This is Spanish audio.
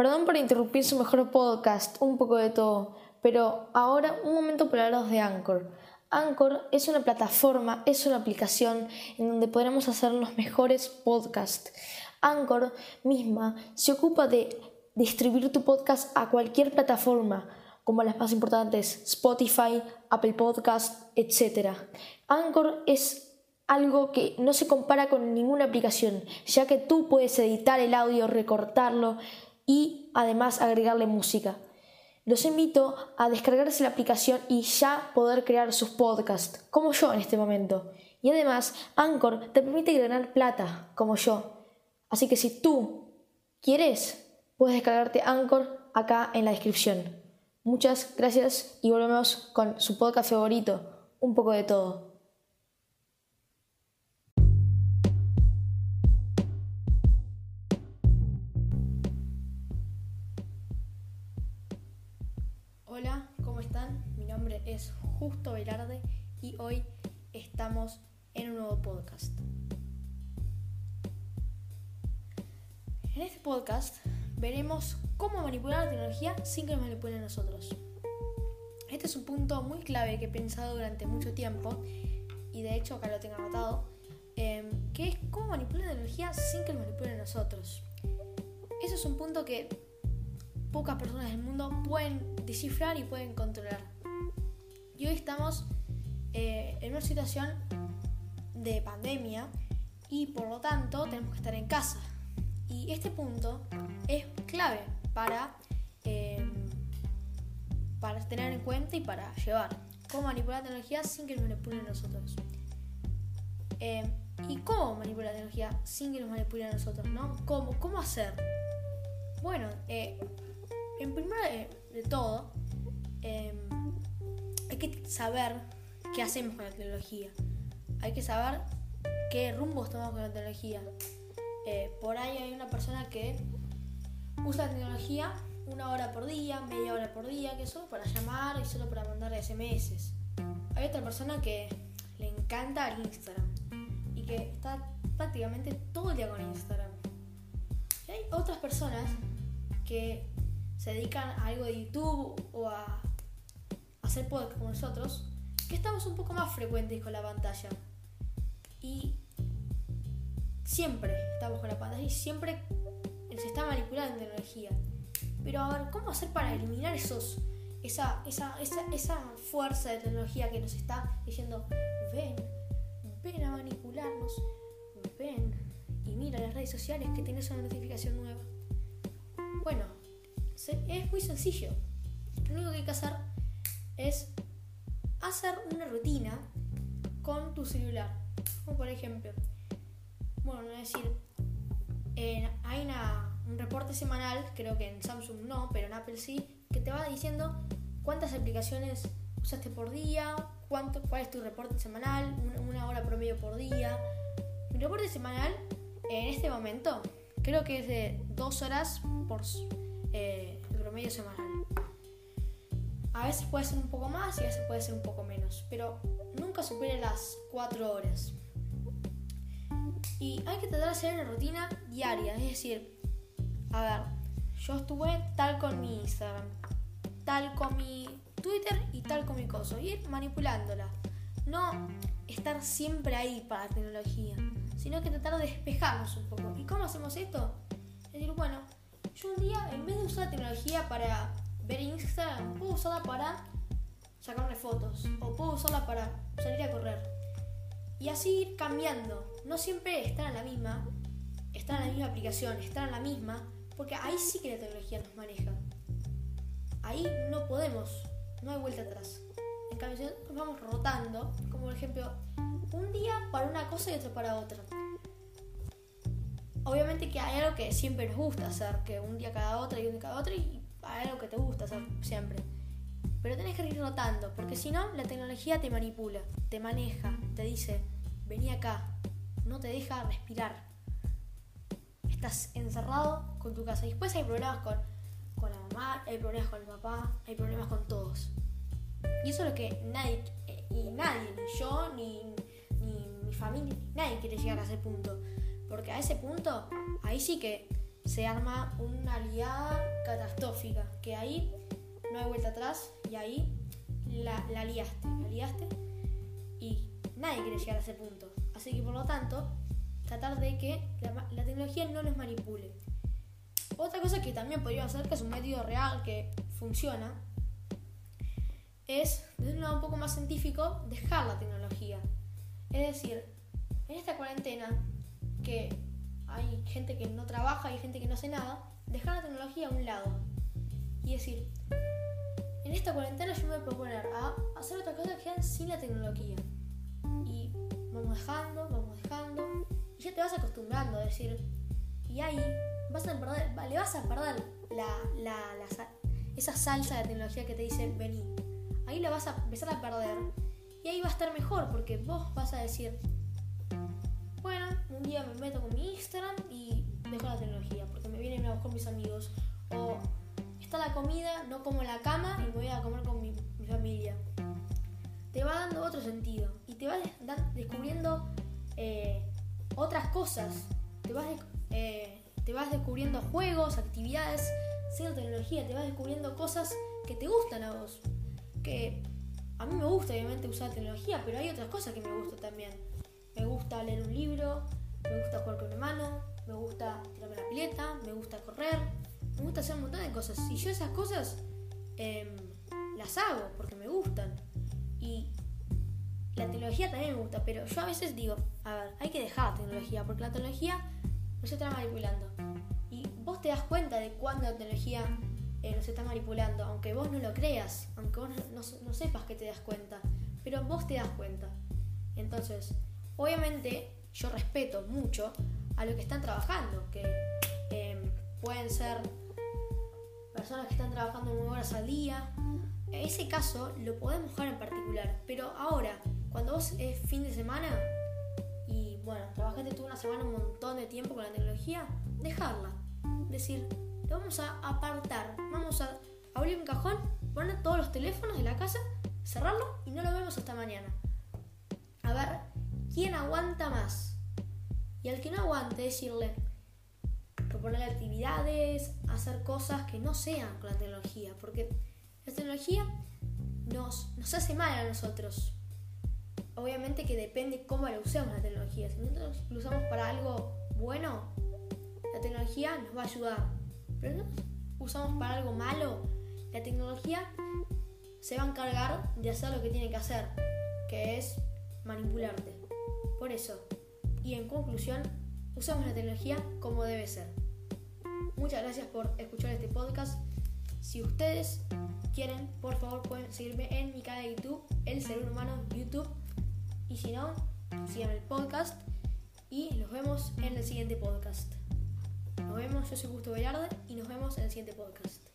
Perdón por interrumpir su mejor podcast, un poco de todo, pero ahora un momento para hablaros de Anchor. Anchor es una plataforma, es una aplicación en donde podremos hacer los mejores podcasts. Anchor misma se ocupa de distribuir tu podcast a cualquier plataforma, como las más importantes, Spotify, Apple Podcast, etc. Anchor es algo que no se compara con ninguna aplicación, ya que tú puedes editar el audio, recortarlo y además agregarle música. Los invito a descargarse la aplicación y ya poder crear sus podcasts, como yo en este momento. Y además, Anchor te permite ganar plata, como yo. Así que si tú quieres, puedes descargarte Anchor acá en la descripción. Muchas gracias y volvemos con su podcast favorito, un poco de todo. Hola, ¿cómo están? Mi nombre es Justo Velarde y hoy estamos en un nuevo podcast. En este podcast veremos cómo manipular la tecnología sin que nos manipulen nosotros. Este es un punto muy clave que he pensado durante mucho tiempo y de hecho acá lo tengo anotado, em, que es cómo manipular la tecnología sin que nos manipulen nosotros. Ese es un punto que pocas personas del mundo pueden descifrar y pueden controlar. Y hoy estamos eh, en una situación de pandemia y por lo tanto tenemos que estar en casa. Y este punto es clave para, eh, para tener en cuenta y para llevar. Cómo manipular la tecnología sin que nos manipulen nosotros. Eh, ¿Y cómo manipular la tecnología sin que nos manipulen a nosotros? ¿no? ¿Cómo, ¿Cómo hacer? Bueno, en primer de, todo, em, hay que saber qué hacemos con la tecnología. Hay que saber qué rumbo tomamos con la tecnología. Eh, por ahí hay una persona que usa la tecnología una hora por día, media hora por día, que solo para llamar y solo para mandar SMS. Hay otra persona que le encanta el Instagram y que está prácticamente todo el día con Instagram. Y hay otras personas que se dedican a algo de YouTube o a hacer podcast como nosotros, que estamos un poco más frecuentes con la pantalla. Y siempre estamos con la pantalla y siempre se está manipulando la tecnología. Pero a ver, ¿cómo hacer para eliminar esos, esa, esa, esa, esa fuerza de tecnología que nos está diciendo, ven, ven a manipularnos, ven y mira las redes sociales que tienes una notificación nueva? Bueno, es muy sencillo. Lo único que hay que hacer es hacer una rutina con tu celular. Como por ejemplo, bueno, no decir, hay un reporte semanal, creo que en Samsung no, pero en Apple sí, que te va diciendo cuántas aplicaciones usaste por día, cuánto, cuál es tu reporte semanal, una, hora promedio por día. Mi reporte semanal en este momento creo que es de dos horas por eh, el promedio semanal. A veces puede ser un poco más y a veces puede ser un poco menos, pero nunca supere las 4 horas. Y hay que tratar de hacer una rutina diaria, es decir, a ver, yo estuve tal con mi Instagram, tal con mi Twitter y tal con mi coso, ir manipulándola. No estar siempre ahí para la tecnología, sino que tratar de despejarnos un poco. ¿Y cómo hacemos esto? Es decir, bueno, yo un día, en vez de usar la tecnología para ver Instagram, puedo usarla para sacarme fotos o puedo usarla para salir a correr. Y así ir cambiando. No siempre estar en la misma, estar en la misma aplicación, estar en la misma, porque ahí sí que la tecnología nos maneja. Ahí no podemos, no hay vuelta atrás. En cambio, nos vamos rotando, como por ejemplo, un día para una cosa y otro para otra obviamente que hay algo que siempre nos gusta hacer, que un día cada otra y un día cada otro, y hay algo que te gusta hacer siempre. Pero tenés que ir rotando, porque si no, la tecnología te manipula, te maneja, te dice, vení acá, no te deja respirar. Estás encerrado con tu casa. Después hay problemas con, con la mamá, hay problemas con el papá, hay problemas con todos. Y eso es lo que nadie, y nadie, ni yo, ni, ni mi familia, nadie quiere llegar a ese punto. Porque a ese punto, ahí sí que se arma una aliada catastrófica, que ahí no hay vuelta atrás y ahí la, la liaste, la liaste y nadie quiere llegar a ese punto. Así que por lo tanto, tratar de que la, tecnología no nos manipule. Otra cosa que también podríamos hacer, que es un método real que funciona, es, desde un lado un poco más científico, dejar la tecnología. Es decir, en esta cuarentena, que hay gente que no trabaja y gente que no hace nada, dejar la tecnología a un lado. Y decir, en esta cuarentena yo me voy a proponer a hacer otras cosas que sean sin la tecnología. Y vamos dejando, vamos dejando. Y ya te vas acostumbrando a decir, y ahí vas a perder, le vas a perder la, la, esa salsa de tecnología que te dice vení. Ahí la vas a empezar a perder. Y ahí va a estar mejor porque vos vas a decir, un día me meto con mi Instagram y dejo la tecnología porque me vienen a buscar mis amigos. O está la comida, no como la cama y voy a comer con mi, familia. Te va dando otro sentido y te vas descubriendo eh, otras cosas. Te vas, eh, te vas descubriendo juegos, actividades sin tecnología, te vas descubriendo cosas que te gustan a vos. Que a mí me gusta obviamente usar tecnología, pero hay otras cosas que me gustan también. Me gusta leer un libro, me gusta jugar con mi hermano, me gusta tirarme la pileta, me gusta correr, me gusta hacer un montón de cosas. Y yo esas cosas em, las hago porque me gustan. Y la tecnología también me gusta, pero yo a veces digo, a ver, hay que dejar la tecnología, porque la tecnología nos está manipulando. Y vos te das cuenta de cuándo la tecnología eh, nos está manipulando, aunque vos no lo creas, aunque vos no sepas que te das cuenta, pero vos te das cuenta. Entonces, obviamente yo respeto mucho a lo que están trabajando, que em, pueden ser personas que están trabajando nueve horas al día. En ese caso lo podemos dejar en particular, pero ahora, cuando vos es fin de semana y bueno, trabajaste toda una semana un montón de tiempo con la tecnología, dejarla. Decir, lo vamos a apartar, vamos a abrir un cajón, poner todos los teléfonos de la casa, cerrarlo y no lo vemos hasta mañana. A ver quién aguanta más. Y al que no aguante, decirle, proponerle actividades, hacer cosas que no sean con la tecnología, porque la tecnología nos, nos hace mal a nosotros. Obviamente que depende cómo la usemos la tecnología. Si nosotros lo usamos para algo bueno, la tecnología nos va a ayudar. Pero si nosotros usamos para algo malo, la tecnología se va a encargar de hacer lo que tiene que hacer, que es manipularte. Por eso, y en conclusión, usamos la tecnología como debe ser. Muchas gracias por escuchar este podcast. Si ustedes quieren, por favor pueden seguirme en mi canal de YouTube, El Cerebro Humano YouTube. Y si no, sigan el podcast y nos vemos en el siguiente podcast. Nos vemos, yo soy Gusto Velarde y nos vemos en el siguiente podcast.